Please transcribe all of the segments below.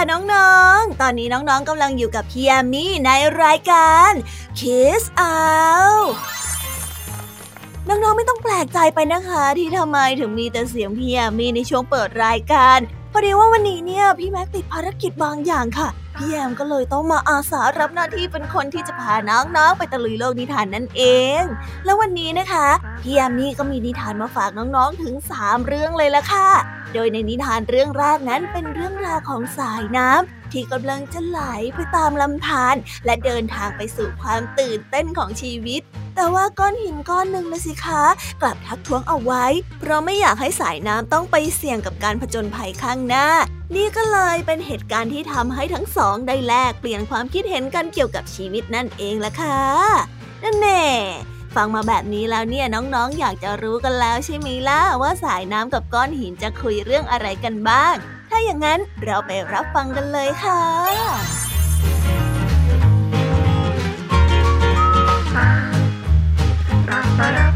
ค่ะน้องๆ ตอนนี้น้องๆกำลังอยู่กับพี่ยามีในรายการ Kiss Out น้องๆไม่ต้องแปลกใจไปนะคะที่ทำไมถึงมีแต่เสียงพี่ยามีในช่วงเปิดรายการพอดีว่าวันนี้เนี่ยพี่แม็กติดภารกิจบางอย่างค่ะพี่แยมก็เลยต้องมาอาสารับหน้าที่เป็นคนที่จะพาน้องๆไปตะลุยโลกนิทานนั่นเอง แล้ววันนี้นะคะ พี่แยมนี่ก็มีนิทานมาฝากน้องๆถึง 3 เรื่องเลยละค่ะ โดยในนิทานเรื่องแรกนั้นเป็นเรื่องราวของสายน้ำที่กำลังจะไหลไปตามลำธารและเดินทางไปสู่ความตื่นเต้นของชีวิต แต่ว่าก้อนหินก้อนหนึ่งนะสิคะ กลับทักท้วงเอาไว้ เพราะไม่อยากให้สายน้ำต้องไปเสี่ยงกับการผจญภัยข้างหน้า นี่ก็เลยเป็นเหตุการณ์ที่ทำให้ทั้งสองได้แลกเปลี่ยนความคิดเห็นกันเกี่ยวกับชีวิตนั่นเองล่ะค่ะนั่นแน่ ฟังมาแบบนี้แล้วเนี่ยน้องๆ อยากจะรู้กันแล้วใช่ไหมล่ะว่าสายน้ำกับก้อนหินจะคุยเรื่องอะไรกันบ้าง ถ้าอย่างนั้นเราไปรับฟังกันเลยค่ะก้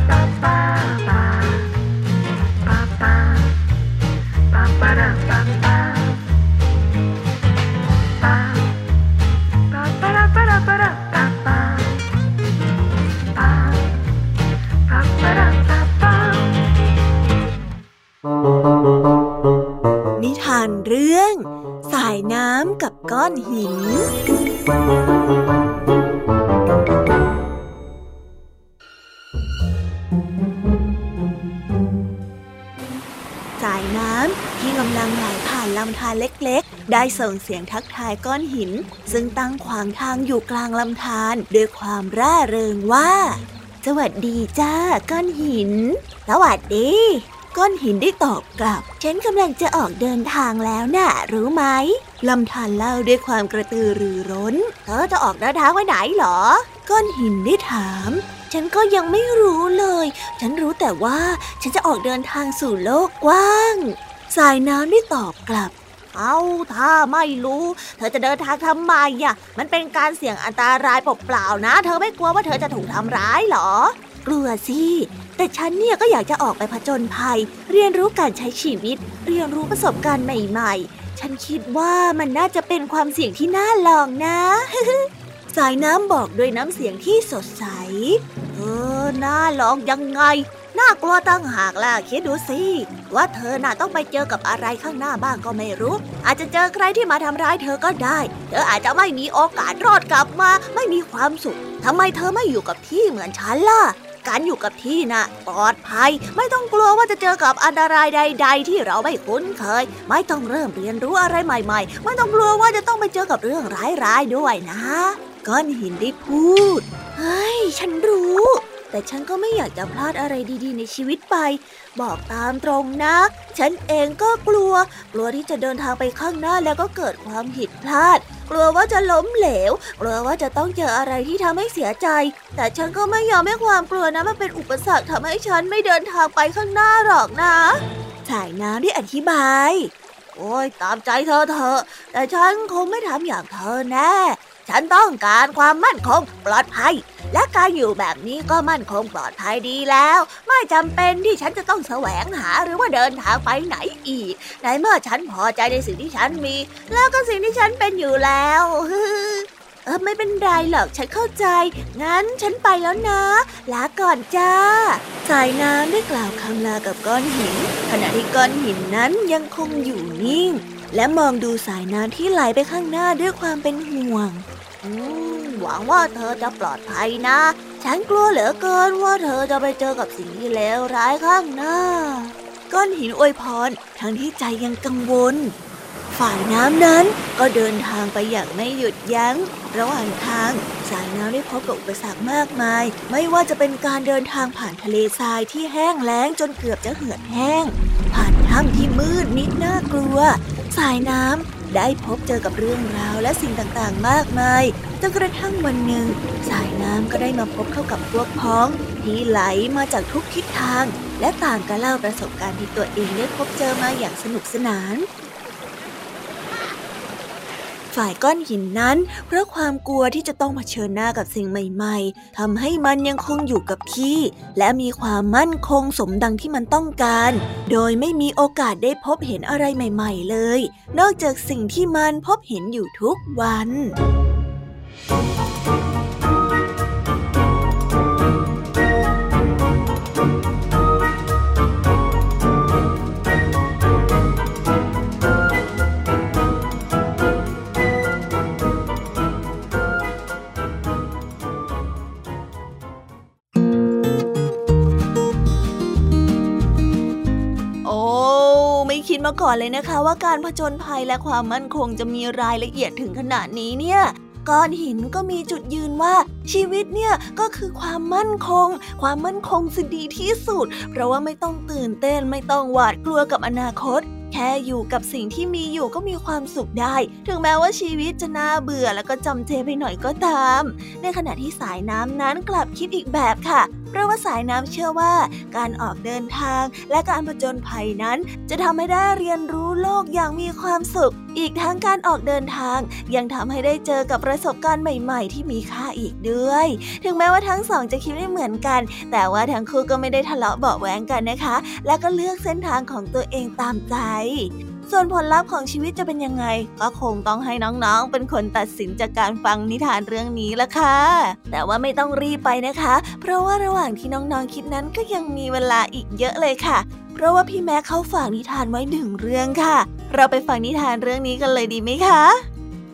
อนหิน สายน้ำที่กำลังไหลผ่านลำธารเล็กๆ ได้ส่งเสียงทักทายก้อนหิน ซึ่งตั้งขวางทางอยู่กลางลำธารด้วยความร่าเริงว่า สวัสดีจ้าก้อนหิน สวัสดี ก้อนหินได้ตอบกลับ ฉันกำลังจะออกเดินทางแล้วนะ่ะ รู้ไหมลำธารเล่าด้วยความกระตือรือร้น เธอจะออกเดินทางไปไหนหรอ ก้อนหินได้ถาม ฉันก็ยังไม่รู้เลย ฉันรู้แต่ว่าฉันจะออกเดินทางสู่โลกกว้าง สายน้ำได้ตอบกลับ เอาถ้าไม่รู้ เธอจะเดินทางทำไมอะ มันเป็นการเสี่ยงอันตรายเปล่าๆนะ เธอไม่กลัวว่าเธอจะถูกทำร้ายหรอกลัวสิ แต่ฉันเนี่ยก็อยากจะออกไปผจญภัย เรียนรู้การใช้ชีวิต เรียนรู้ประสบการณ์ใหม่ๆ ฉันคิดว่ามันน่าจะเป็นความเสี่ยงที่น่าลองนะ สายน้ำบอกด้วยน้ำเสียงที่สดใส เออ น่าลองยังไง น่ากลัวตั้งหากล่ะคิดดูสิ ว่าเธอน่ะต้องไปเจอกับอะไรข้างหน้าบ้างก็ไม่รู้ อาจจะเจอใครที่มาทำร้ายเธอก็ได้ เธออาจจะไม่มีโอกาสรอดกลับมา ไม่มีความสุขทำไมเธอไม่อยู่กับที่เหมือนฉันล่ะ การอยู่กับที่นะ่ะปลอดภัย ไม่ต้องกลัวว่าจะเจอกับอันตรายใด ๆ ที่เราไม่คุ้นเคย ไม่ต้องเริ่มเรียนรู้อะไรใหม่ ๆ ไม่ต้องกลัวว่าจะต้องไปเจอกับเรื่องร้ายๆด้วยนะ ก้อนหินได้พูด เฮ้ย ฉันรู้ แต่ฉันก็ไม่อยากจะพลาดอะไรดีๆ ในชีวิตไป บอกตามตรงนะ ฉันเองก็กลัว กลัวที่จะเดินทางไปข้างหน้าแล้วก็เกิดความผิดพลาด กลัวว่าจะล้มเหลว กลัวว่าจะต้องเจออะไรที่ทำให้เสียใจ แต่ฉันก็ไม่ยอมให้ความกลัวนะมันเป็นอุปสรรคทำให้ฉันไม่เดินทางไปข้างหน้าหรอกนะสายน้ำได้อธิบาย โอ้ยตามใจเธอเถอะแต่ฉันคงไม่ทำอย่างเธอแน่ ฉันต้องการความมั่นคงปลอดภัย และการอยู่แบบนี้ก็มั่นคงปลอดภัยดีแล้ว ไม่จำเป็นที่ฉันจะต้องแสวงหาหรือว่าเดินทางไปไหนอีกในเมื่อฉันพอใจในสิ่งที่ฉันมี แล้วก็สิ่งที่ฉันเป็นอยู่แล้วเออไม่เป็นไรหรอกฉันเข้าใจ งั้นฉันไปแล้วนะ ลาก่อนจ้า สายน้ำได้กล่าวคำลากับก้อนหิน ขณะที่ก้อนหินนั้นยังคงอยู่นิ่ง และมองดูสายน้ำที่ไหลไปข้างหน้าด้วยความเป็นห่วง หวังว่าเธอจะปลอดภัยนะ ฉันกลัวเหลือเกินว่าเธอจะไปเจอกับสิ่งที่เลวร้ายข้างหน้า ก้อนหินอวยพรทั้งที่ใจยังกังวล ฝ่ายน้ำนั้นก็เดินทางไปอย่างไม่หยุดยัง้ง ระหว่างทางสายน้ำได้พบกับอุปสรรคมากมาย ไม่ว่าจะเป็นการเดินทางผ่านทะเลทรายที่แห้งแล้งจนเกือบจะเหือดแห้ง ผ่านถ้ำที่มืดมิดน่ากลัว สายน้ำ ได้พบเจอกับเรื่องราวและสิ่งต่างๆมากมายจนกระทั่งวันหนึ่ง สายน้ำก็ได้มาพบเข้ากับพวกพ้อง ที่ไหลมาจากทุกทิศทาง และต่างก็เล่าประสบการณ์ที่ตัวเองได้พบเจอมาอย่างสนุกสนาน ฝ่ายก้อนหินนั้น เพราะความกลัวที่จะต้องเผชิญหน้ากับสิ่งใหม่ๆทำให้มันยังคงอยู่กับที่ และมีความมั่นคงสมดังที่มันต้องการ โดยไม่มีโอกาสได้พบเห็นอะไรใหม่ๆเลย นอกจากสิ่งที่มันพบเห็นอยู่ทุกวัน Thank you. มาก่อนเลยนะคะ ว่าการผจญภัยและความมั่นคงจะมีรายละเอียดถึงขนาดนี้เนี่ย ก้อนหินก็มีจุดยืนว่า ชีวิตเนี่ยก็คือความมั่นคง ความมั่นคงสิดีที่สุด เพราะว่าไม่ต้องตื่นเต้นไม่ต้องหวาดกลัวกับอนาคต แค่อยู่กับสิ่งที่มีอยู่ก็มีความสุขได้ ถึงแม้ว่าชีวิตจะน่าเบื่อแล้วก็จำเจไปหน่อยก็ตาม ในขณะที่สายน้ำนั้นกลับคิดอีกแบบค่ะ เพราะว่าสายน้ำเชื่อว่าการออกเดินทางและการผจญภัยนั้น จะทำให้ได้เรียนรู้โลกอย่างมีความสุข อีกทั้งการออกเดินทาง ยังทำให้ได้เจอกับประสบการณ์ใหม่ ๆ ที่มีค่าอีกด้วย ถึงแม้ว่าทั้งสองจะคิดไม่เหมือนกัน แต่ว่าทั้งคู่ก็ไม่ได้ทะเลาะเบาแหวงกันนะคะ และก็เลือกเส้นทางของตัวเองตามใจ ส่วนผลลัพธ์ของชีวิตจะเป็นยังไง ก็คงต้องให้น้องๆ เป็นคนตัดสินจากการฟังนิทานเรื่องนี้ละค่ะ แต่ว่าไม่ต้องรีบไปนะคะ เพราะว่าระหว่างที่น้องๆคิดนั้นก็ยังมีเวลาอีกเยอะเลยค่ะ เพราะว่าพี่แม่เขาฝากนิทานไว้หนึ่งเรื่องค่ะ เราไปฟังนิทานเรื่องนี้กันเลยดีไหมคะ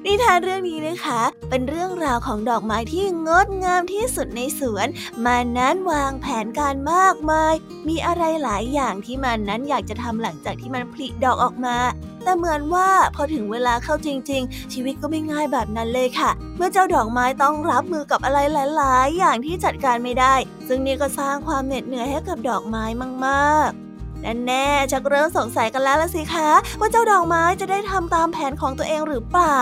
นิทานเรื่องนี้นะคะ เป็นเรื่องราวของดอกไม้ที่งดงามที่สุดในสวน มันนั้นวางแผนการมากมาย มีอะไรหลายอย่างที่มันนั้นอยากจะทำหลังจากที่มันผลิดอกออกมาแต่เหมือนว่าพอถึงเวลาเข้าจริง ๆ ชีวิตก็ไม่ง่ายแบบนั้นเลยค่ะ เมื่อเจ้าดอกไม้ต้องรับมือกับอะไรหลาย ๆ อย่างที่จัดการไม่ได้ ซึ่งนี่ก็สร้างความเหน็ดเหนื่อยให้กับดอกไม้มาก ๆ นั่นแน่ชักเริ่มสงสัยกันแล้วละสิคะ ว่าเจ้าดอกไม้จะได้ทำตามแผนของตัวเองหรือเปล่า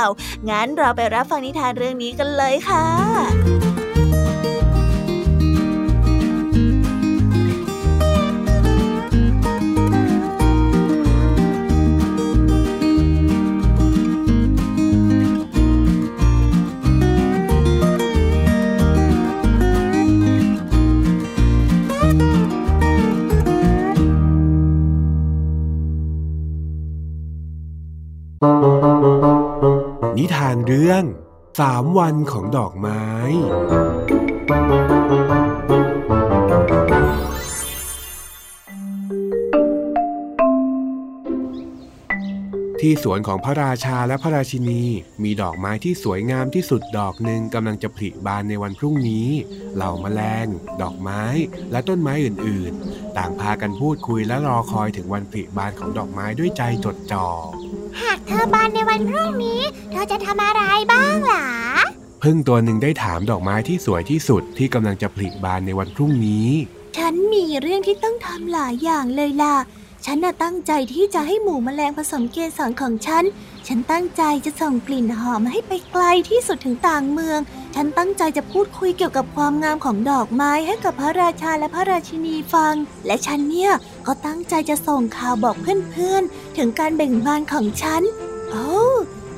งั้นเราไปรับฟังนิทานเรื่องนี้กันเลยค่ะ นิทานเรื่องสามวันของดอกไม้ ที่สวนของพระราชาและพระราชินี มีดอกไม้ที่สวยงามที่สุดดอกหนึ่งกำลังจะผลิบานในวันพรุ่งนี้ เหล่ามาแมลง ดอกไม้ และต้นไม้อื่น ๆ ต่างพากันพูดคุยและรอคอยถึงวันผลิบานของดอกไม้ด้วยใจจดจ่อ เธอบานในวันพรุ่งนี้ เธอจะทำอะไรบ้างล่ะพึ่งตัวหนึ่งได้ถามดอกไม้ที่สวยที่สุดที่กำลังจะผลิบานในวันพรุ่งนี้ ฉันมีเรื่องที่ต้องทำหลายอย่างเลยล่ะ ฉันน่ะตั้งใจที่จะให้หมูแมลงผสมเกสรของฉัน ฉันตั้งใจจะส่งกลิ่นหอมให้ไปไกลที่สุดถึงต่างเมือง ฉันตั้งใจจะพูดคุยเกี่ยวกับความงามของดอกไม้ให้กับพระราชาและพระราชินีฟัง และฉันเนี่ยก็ตั้งใจจะส่งข่าวบอกเพื่อนๆ ถึงการเบ่งบานของฉัน โอ้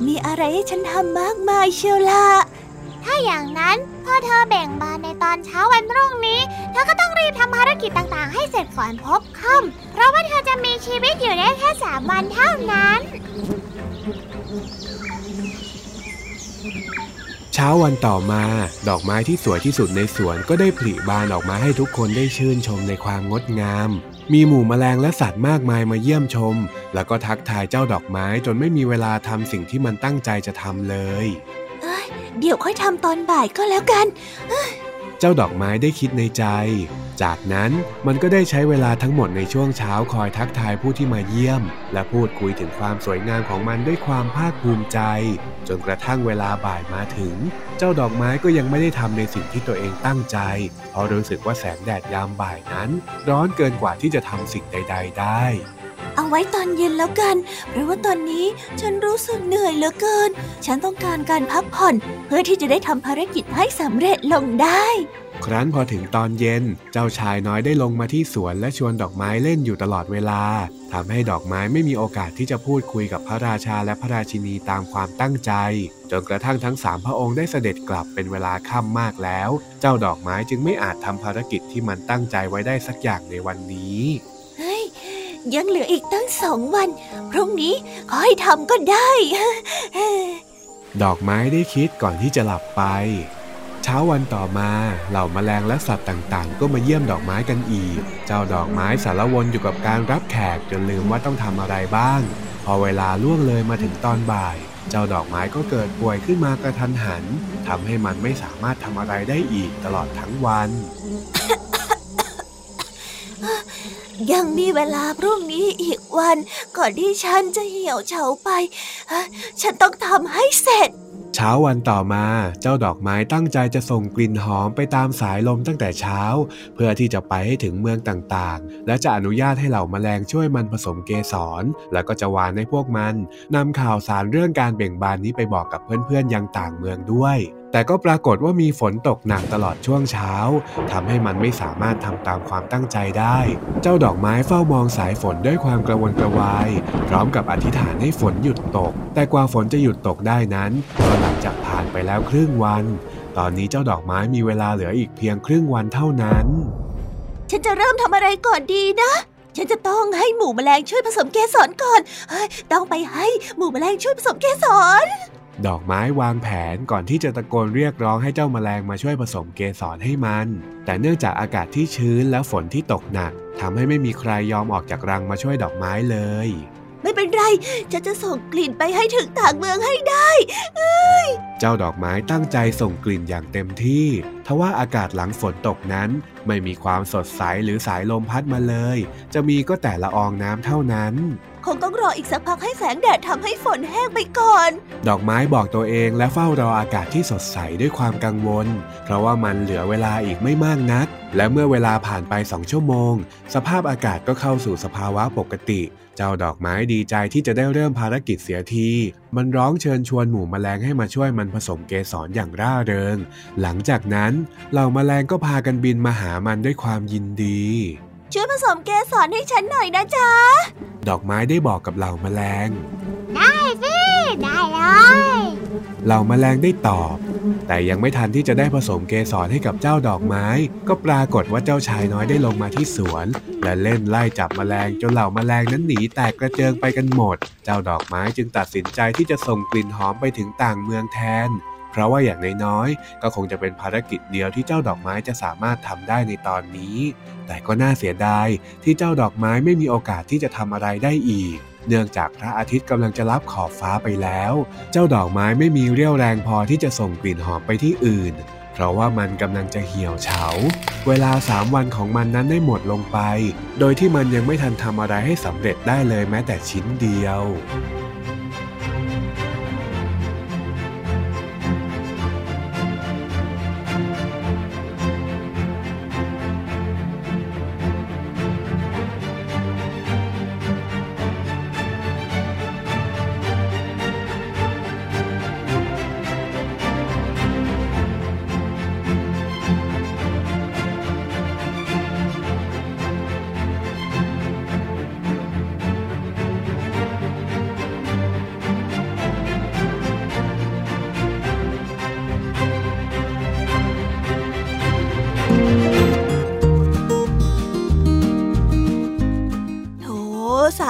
มีอะไรให้ฉันทำมากมายเชียวละถ้าอย่างนั้นพอเธอแบ่งบานในตอนเช้าวันพรุ่งนี้เธอก็ต้องรีบทำภารกิจต่างๆ ให้เสร็จก่อนพบค่ำเพราะว่าเธอจะมีชีวิตอยู่ได้แค่สามวันเท่านั้น ช้าวันต่อมา ดอกไม้ที่สวยที่สุดในสวนก็ได้ผลิบานออกมาให้ทุกคนได้ชื่นชมในความงดงาม มีหมู่แมลงและสัตว์มากมายมาเยี่ยมชม แล้วก็ทักทายเจ้าดอกไม้จนไม่มีเวลาทำสิ่งที่มันตั้งใจจะทำเลยเดี๋ยวค่อยทำตอนบ่ายก็แล้วกัน เจ้าดอกไม้ได้คิดในใจ จากนั้นมันก็ได้ใช้เวลาทั้งหมดในช่วงเช้าคอยทักทายผู้ที่มาเยี่ยม และพูดคุยถึงความสวยงามของมันด้วยความภาคภูมิใจ จนกระทั่งเวลาบ่ายมาถึง เจ้าดอกไม้ก็ยังไม่ได้ทำในสิ่งที่ตัวเองตั้งใจ เพราะรู้สึกว่าแสงแดดยามบ่ายนั้น ร้อนเกินกว่าที่จะทำสิ่งใด ๆ ได้ ไว้ตอนเย็นแล้วกัน เพราะว่าตอนนี้ฉันรู้สึกเหนื่อยเหลือเกิน ฉันต้องการการพักผ่อน เพื่อที่จะได้ทำภารกิจให้สำเร็จลงได้ ครั้นพอถึงตอนเย็น เจ้าชายน้อยได้ลงมาที่สวนและชวนดอกไม้เล่นอยู่ตลอดเวลาทำให้ดอกไม้ไม่มีโอกาสที่จะพูดคุยกับพระราชาและพระราชินีตามความตั้งใจ จนกระทั่งทั้งสามพระองค์ได้เสด็จกลับเป็นเวลาค่ำมากแล้ว เจ้าดอกไม้จึงไม่อาจทำภารกิจที่มันตั้งใจไว้ได้สักอย่างในวันนี้ ยังเหลืออีกตั้งสองวัน พรุ่งนี้ขอให้ทำก็ได้ ดอกไม้ได้คิดก่อนที่จะหลับไป เช้าวันต่อมาเหล่าแมลงและสัตว์ต่างๆ ก็มาเยี่ยมดอกไม้กันอีก เจ้าดอกไม้สารวนอยู่กับการรับแขกจนลืมว่าต้องทำอะไรบ้าง พอเวลาล่วงเลยมาถึงตอนบ่าย เจ้าดอกไม้ก็เกิดป่วยขึ้นมากระทันหันทำให้มันไม่สามารถทำอะไรได้อีกตลอดทั้งวัน ยังมีเวลาพรุ่งนี้อีกวัน ก่อนที่ฉันจะเหี่ยวเฉาไปฉันต้องทำให้เสร็จ เช้าวันต่อมาเจ้าดอกไม้ตั้งใจจะส่งกลิ่นหอมไปตามสายลมตั้งแต่เช้า เพื่อที่จะไปให้ถึงเมืองต่างๆ และจะอนุญาตให้เหล่าแมลงช่วยมันผสมเกสร แล้วก็จะวานให้พวกมันนำข่าวสารเรื่องการเบ่งบานนี้ไปบอกกับเพื่อนๆยังต่างเมืองด้วย แต่ก็ปรากฏว่ามีฝนตกหนักตลอดช่วงเช้าทำให้มันไม่สามารถทำตามความตั้งใจได้ เจ้าดอกไม้เฝ้ามองสายฝนด้วยความกระวนกระวาย พร้อมกับอธิษฐานให้ฝนหยุดตก แต่กว่าฝนจะหยุดตกได้นั้นก็หลังจากผ่านไปแล้วครึ่งวัน ตอนนี้เจ้าดอกไม้มีเวลาเหลืออีกเพียงครึ่งวันเท่านั้น ฉันจะเริ่มทำอะไรก่อนดีนะฉันจะต้องให้หมูแมลงช่วยผสมเกสรก่อน เฮ้ย ต้องไปให้หมูแมลงช่วยผสมเกสร ดอกไม้วางแผนก่อนที่จะตะโกนเรียกร้องให้เจ้าแมลงมาช่วยผสมเกสรให้มัน แต่เนื่องจากอากาศที่ชื้นและฝนที่ตกหนักทำให้ไม่มีใครยอมออกจากรังมาช่วยดอกไม้เลย ไม่เป็นไรฉันจะส่งกลิ่นไปให้ถึงต่างเมืองให้ได้เจ้าดอกไม้ตั้งใจส่งกลิ่นอย่างเต็มที่ทว่าอากาศหลังฝนตกนั้น ไม่มีความสดใสหรือสายลมพัดมาเลย จะมีก็แต่ละอองน้ำเท่านั้น คงต้องรออีกสักพักให้แสงแดดทำให้ฝนแห้งไปก่อน ดอกไม้บอกตัวเองและเฝ้ารออากาศที่สดใสด้วยความกังวล เพราะว่ามันเหลือเวลาอีกไม่มากนัก และเมื่อเวลาผ่านไปสองชั่วโมง สภาพอากาศก็เข้าสู่สภาวะปกติ เจ้าดอกไม้ดีใจที่จะได้เริ่มภารกิจเสียที มันร้องเชิญชวนหมู่แมลงให้มาช่วยมันผสมเกสรอย่างร่าเริง หลังจากนั้นเหล่าแมลงก็พากันบินมาหามันด้วยความยินดี ช่วยผสมเกสรให้ฉันหน่อยนะจ๊ะ ดอกไม้ได้บอกกับเหล่าแมลง ได้สิ ได้เลยเหล่าแมลงได้ตอบ แต่ยังไม่ทันที่จะได้ผสมเกสรให้กับเจ้าดอกไม้ ก็ปรากฏว่าเจ้าชายน้อยได้ลงมาที่สวน และเล่นไล่จับแมลงจนเหล่าแมลงนั้นหนีแตกกระเจิงไปกันหมด เจ้าดอกไม้จึงตัดสินใจที่จะส่งกลิ่นหอมไปถึงต่างเมืองแทน เพราะว่าอย่างน้อยๆก็คงจะเป็นภารกิจเดียวที่เจ้าดอกไม้จะสามารถทำได้ในตอนนี้ แต่ก็น่าเสียดายที่เจ้าดอกไม้ไม่มีโอกาสที่จะทำอะไรได้อีก เนื่องจากพระอาทิตย์กำลังจะรับขอบฟ้าไปแล้ว เจ้าดอกไม้ไม่มีเรี่ยวแรงพอที่จะส่งกลิ่นหอมไปที่อื่นเพราะว่ามันกำลังจะเหี่ยวเฉา เวลาสามวันของมันนั้นได้หมดลงไป โดยที่มันยังไม่ทันทำอะไรให้สำเร็จได้เลยแม้แต่ชิ้นเดียว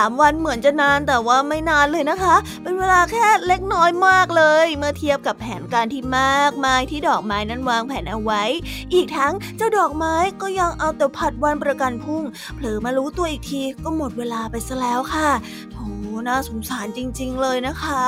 ามวันเหมือนจะนานแต่ว่าไม่นานเลยนะคะ เป็นเวลาแค่เล็กน้อยมากเลย เมื่อเทียบกับแผนการที่มากมายที่ดอกไม้นั้นวางแผนเอาไว้ อีกทั้งเจ้าดอกไม้ก็ยังเอาแต่ผัดวันประกันพรุ่ง เผลอมารู้ตัวอีกทีก็หมดเวลาไปซะแล้วค่ะโถ น่าสงสารจริง ๆ เลยนะคะ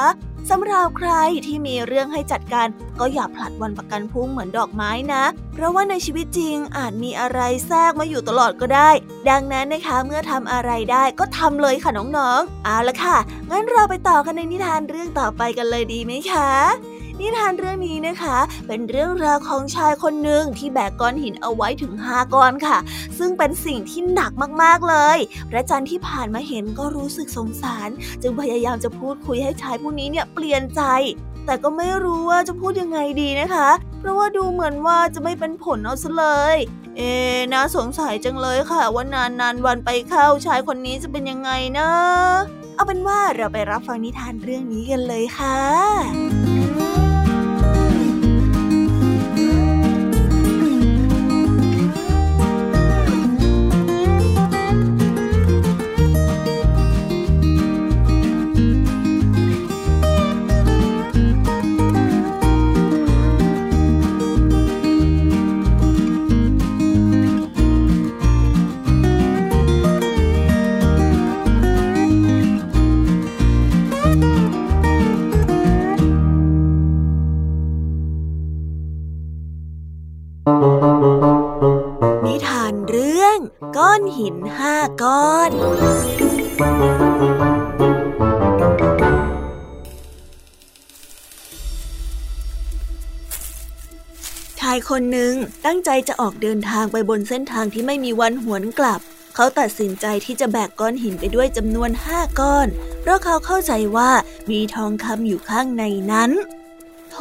สำหรับใครที่มีเรื่องให้จัดการ ก็อย่าผลัดวันประกันพรุ่งเหมือนดอกไม้นะ เพราะว่าในชีวิตจริงอาจมีอะไรแทรกมาอยู่ตลอดก็ได้ ดังนั้นนะคะเมื่อทำอะไรได้ก็ทำเลยค่ะน้องๆ เอาละค่ะ งั้นเราไปต่อกันในนิทานเรื่องต่อไปกันเลยดีไหมคะ นิทานเรื่องนี้นะคะ เป็นเรื่องราวของชายคนหนึ่งที่แบกก้อนหินเอาไว้ถึงห้าก้อนค่ะ ซึ่งเป็นสิ่งที่หนักมากๆเลย พระจันทร์ที่ผ่านมาเห็นก็รู้สึกสงสาร จึงพยายามจะพูดคุยให้ชายผู้นี้เนี่ยเปลี่ยนใจ แต่ก็ไม่รู้ว่าจะพูดยังไงดีนะคะ เพราะว่าดูเหมือนว่าจะไม่เป็นผลเอาซะเลยเอ๊น่าสงสัยจังเลยค่ะว่านานนานวันไปเข้าชายคนนี้จะเป็นยังไงนะ เอาเป็นว่าเราไปรับฟังนิทานเรื่องนี้กันเลยค่ะ นิทานเรื่องก้อนหินห้าก้อน ชายคนหนึ่งตั้งใจจะออกเดินทางไปบนเส้นทางที่ไม่มีวันหวนกลับ เขาตัดสินใจที่จะแบกก้อนหินไปด้วยจำนวนห้าก้อน เพราะเขาเข้าใจว่ามีทองคำอยู่ข้างในนั้น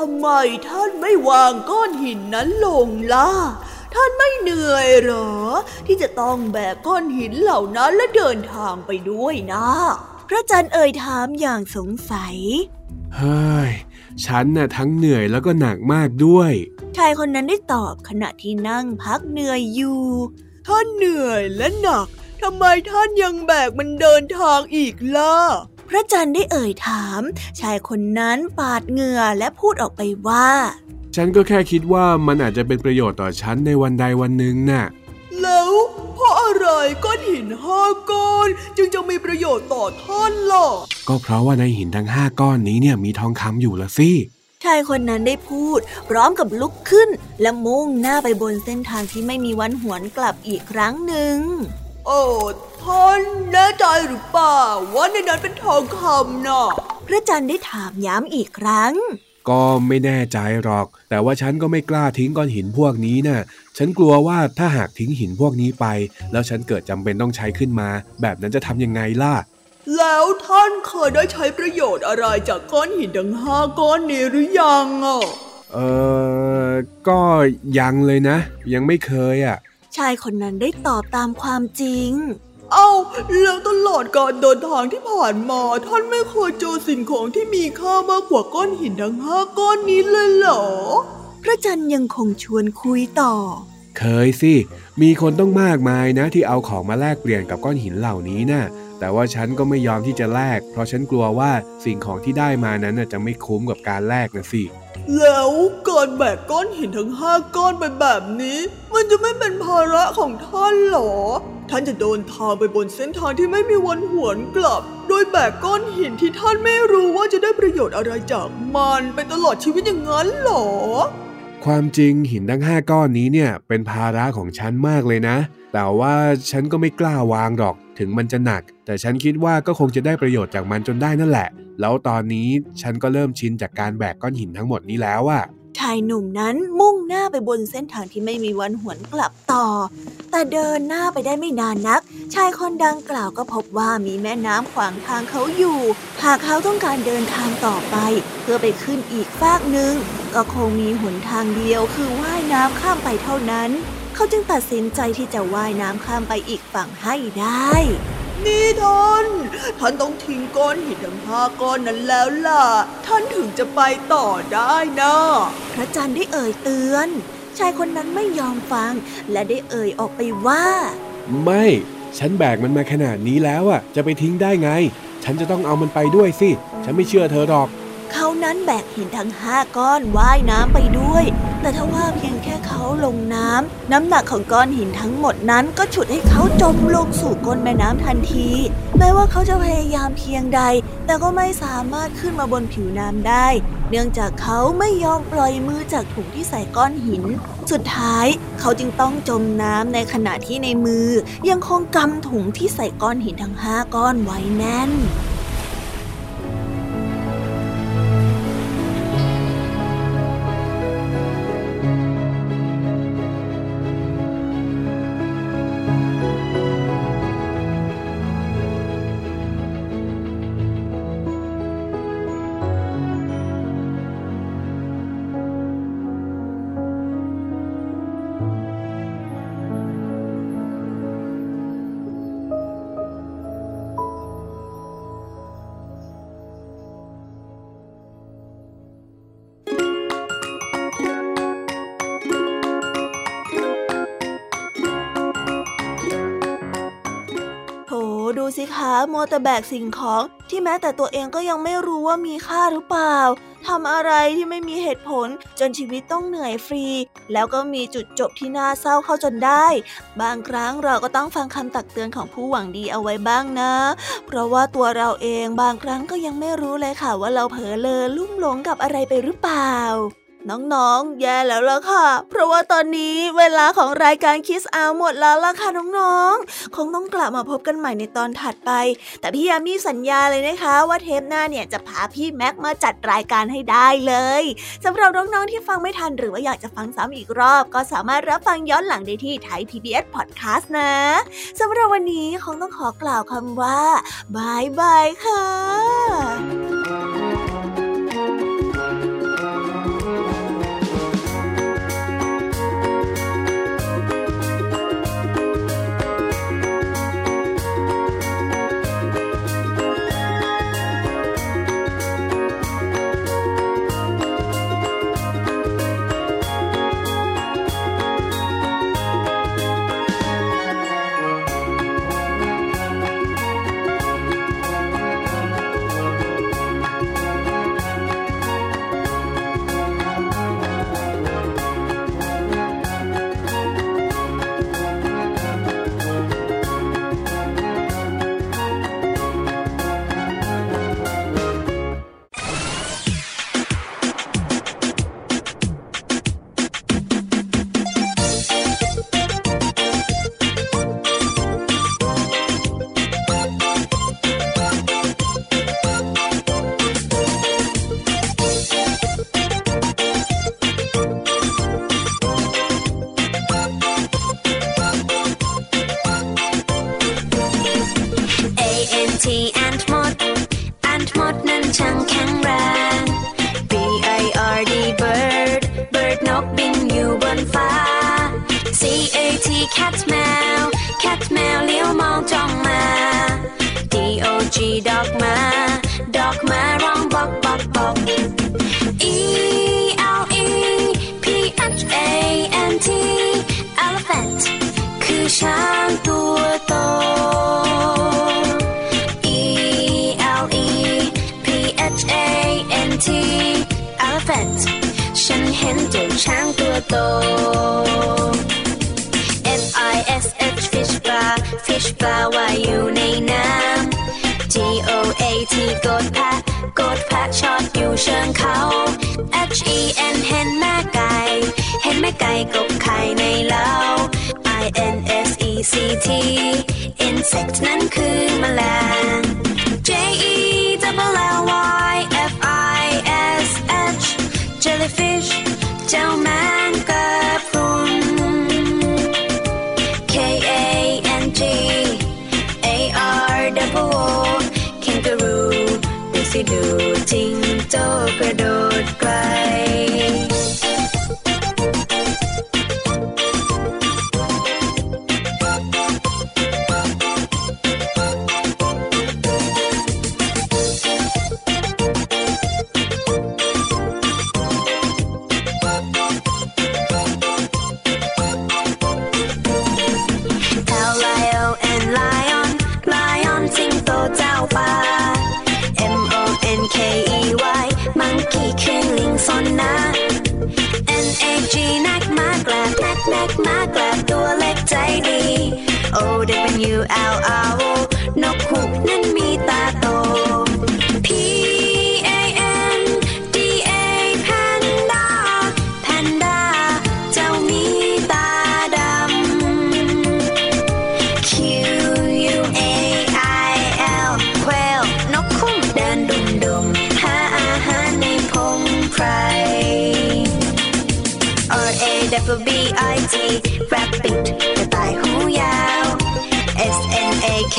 ำไมท่านไม่วางก้อนหินนั้นลงล่ะ ท่านไม่เหนื่อยหรอ ที่จะต้องแบกก้อนหินเหล่านั้นและเดินทางไปด้วยนะ พระจันทร์เอ่ยถามอย่างสงสัย เฮ้ย ฉันน่ะทั้งเหนื่อยแล้วก็หนักมากด้วย ชายคนนั้นได้ตอบขณะที่นั่งพักเหนื่อยอยู่ ท่านเหนื่อยและหนักทำไมท่านยังแบกมันเดินทางอีกล่ะ พระจันทร์ได้เอ่ยถาม ชายคนนั้นปาดเหงื่อและพูดออกไปว่า ฉันก็แค่คิดว่ามันอาจจะเป็นประโยชน์ต่อฉันในวันใดวันหนึ่งน่ะแล้วเพราะอะไรก้อนหินห้าก้อน จึงจะมีประโยชน์ต่อท่านล่ะก็เพราะว่าในหินทั้งห้าก้อนนี้เนี่ยมีทองคำอยู่ละสิชายคนนั้นได้พูด พร้อมกับลุกขึ้น และมุ่งหน้าไปบนเส้นทางที่ไม่มีวันหวนกลับอีกครั้งหนึ่ง โอ้ท่านแน่ใจหรือเปล่าว่าในนั้นเป็นทองคำน่ะพระจันทร์ได้ถามย้ำอีกครั้ง ก็ไม่แน่ใจหรอก แต่ว่าฉันก็ไม่กล้าทิ้งก้อนหินพวกนี้นะ่ะฉันกลัวว่าถ้าหากทิ้งหินพวกนี้ไป แล้วฉันเกิดจำเป็นต้องใช้ขึ้นมา แบบนั้นจะทำยังไงล่ะ แล้วท่านเคยได้ใช้ประโยชน์อะไรจากก้อนหินทั้งห้าก้อนนี้หรือยังอะเออก็ยังเลยนะ ยังไม่เคยอะ ชายคนนั้นได้ตอบตามความจริง เอาแล้วตลอดการเดินทางที่ผ่านมา ท่านไม่เคยเจอสิ่งของที่มีค่ามากกว่าก้อนหินทั้งห้าก้อนนี้เลยเหรอ พระจันทร์ยังคงชวนคุยต่อ เคยสิ มีคนต้องมากมายนะที่เอาของมาแลกเปลี่ยนกับก้อนหินเหล่านี้นะ่ะ แต่ว่าฉันก็ไม่ยอมที่จะแลก เพราะฉันกลัวว่าสิ่งของที่ได้มานั้นจะไม่คุ้มกับการแลกนะสิ แล้วการแบกก้อนหินทั้งห้าก้อนไปแบบนี้ มันจะไม่เป็นภาระของท่านหรอ ท่านจะเดินทางไปบนเส้นทางที่ไม่มีวันหวนกลับ โดยแบกก้อนหินที่ท่านไม่รู้ว่าจะได้ประโยชน์อะไรจากมันไปตลอดชีวิตอย่างนั้นหรอ ความจริงหินทั้งห้าก้อนนี้เนี่ยเป็นภาระของฉันมากเลยนะ แต่ว่าฉันก็ไม่กล้าวางหรอก ถึงมันจะหนัก แต่ฉันคิดว่าก็คงจะได้ประโยชน์จากมันจนได้นั่นแหละ แล้วตอนนี้ฉันก็เริ่มชินจากการแบกก้อนหินทั้งหมดนี้แล้วอะ ชายหนุ่มนั้นมุ่งหน้าไปบนเส้นทางที่ไม่มีวันหวนกลับต่อ แต่เดินหน้าไปได้ไม่นานนัก ชายคนดังกล่าวก็พบว่ามีแม่น้ำขวางทางเขาอยู่ หากเขาต้องการเดินทางต่อไป เพื่อไปขึ้นอีกฟากหนึ่ง ก็คงมีหนทางเดียวคือว่ายน้ำข้ามไปเท่านั้น เขาจึงตัดสินใจที่จะว่ายน้ำข้ามไปอีกฝั่งให้ได้ นี่ท่านท่านต้องทิ้งก้อนหินทั้งห้าก้อนนั้นแล้วล่ะ ท่านถึงจะไปต่อได้นะ พระจันทร์ได้เอ่ยเตือน ชายคนนั้นไม่ยอมฟัง และได้เอ่ยออกไปว่า ไม่ ฉันแบกมันมาขนาดนี้แล้วอะ จะไปทิ้งได้ไง ฉันจะต้องเอามันไปด้วยสิ ฉันไม่เชื่อเธอหรอก เขานั้นแบกหินทั้งห้าก้อนว่ายน้ำไปด้วย แต่ถ้าว่าเพียงแค่เขาลงน้ำ น้ำหนักของก้อนหินทั้งหมดนั้นก็ฉุดให้เขาจมลงสู่ก้นแม่น้ำทันที แม้ว่าเขาจะพยายามเพียงใด แต่ก็ไม่สามารถขึ้นมาบนผิวน้ำได้ เนื่องจากเขาไม่ยอมปล่อยมือจากถุงที่ใส่ก้อนหิน สุดท้ายเขาจึงต้องจมน้ำในขณะที่ในมือ ยังคงกำถุงที่ใส่ก้อนหินทั้งห้าก้อนไว้แน่น สิคะมัวแต่แบกสิ่งของที่แม้แต่ตัวเองก็ยังไม่รู้ว่ามีค่าหรือเปล่าทำอะไรที่ไม่มีเหตุผลจนชีวิตต้องเหนื่อยฟรี แล้วก็มีจุดจบที่น่าเศร้าเข้าจนได้ บางครั้งเราก็ต้องฟังคำตักเตือนของผู้หวังดีเอาไว้บ้างนะ เพราะว่าตัวเราเองบางครั้งก็ยังไม่รู้เลยค่ะว่าเราเผลอเลอลุ่มหลงกับอะไรไปหรือเปล่า น้องๆ แย่แล้วล่ะค่ะ เพราะว่าตอนนี้เวลาของรายการคิสอาหมดแล้วล่ะค่ะน้องๆ คงต้องกลับมาพบกันใหม่ในตอนถัดไป แต่พี่ยามีสัญญาเลยนะคะ ว่าเทปหน้าเนี่ยจะพาพี่แม็กมาจัดรายการให้ได้เลยสำหรับน้องๆ ที่ฟังไม่ทันหรือว่าอยากจะฟังซ้ำอีกรอบ ก็สามารถรับฟังย้อนหลังได้ที่ไทย PBS Podcast นะสำหรับวันนี้คงต้องขอกล่าวคำว่าบายบายค่ะ ช้าตัวโต E L E P H A N T elephant ฉันเห็นเจ้าช้ตัวโต F I S H fish bar fish bar ว่ายอยู่ในน้ำ G O A T กดแพะกดแพะชอดอยู่เชิงเขา H E N เห็นแม่ไก่ เห็นแม่ไก่กบไข่ในเล้า I N S E C T insect นั้นคือแมลง J E W L L Y F I S H jellyfish เจ้าแมงกะพรุน K A N G A R double O kangaroo ดูสิดูจริงโจกระโดดไกล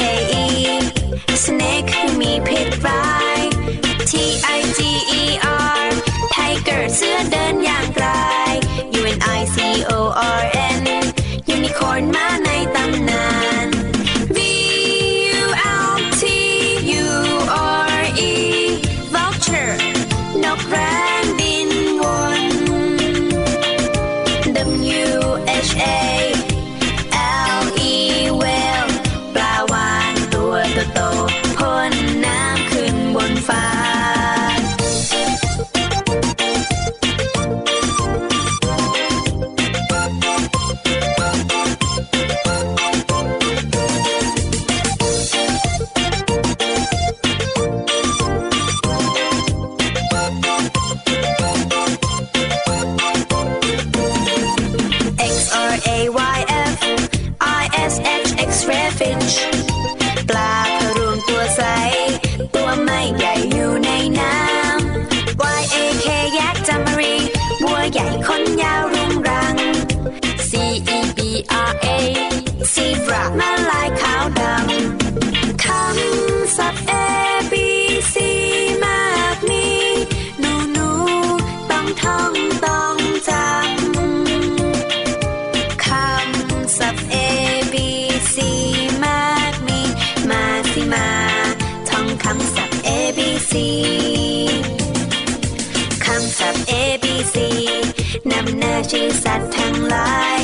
Hey. คำศัพท์ A B C นำหน้าชื่อสัตว์ทั้งหลาย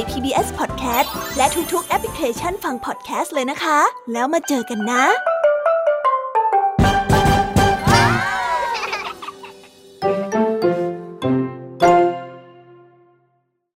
ย PBS Podcast และทุกๆแอปพลิเคชันฟัง podcast เลยนะคะ แล้วมาเจอกันนะ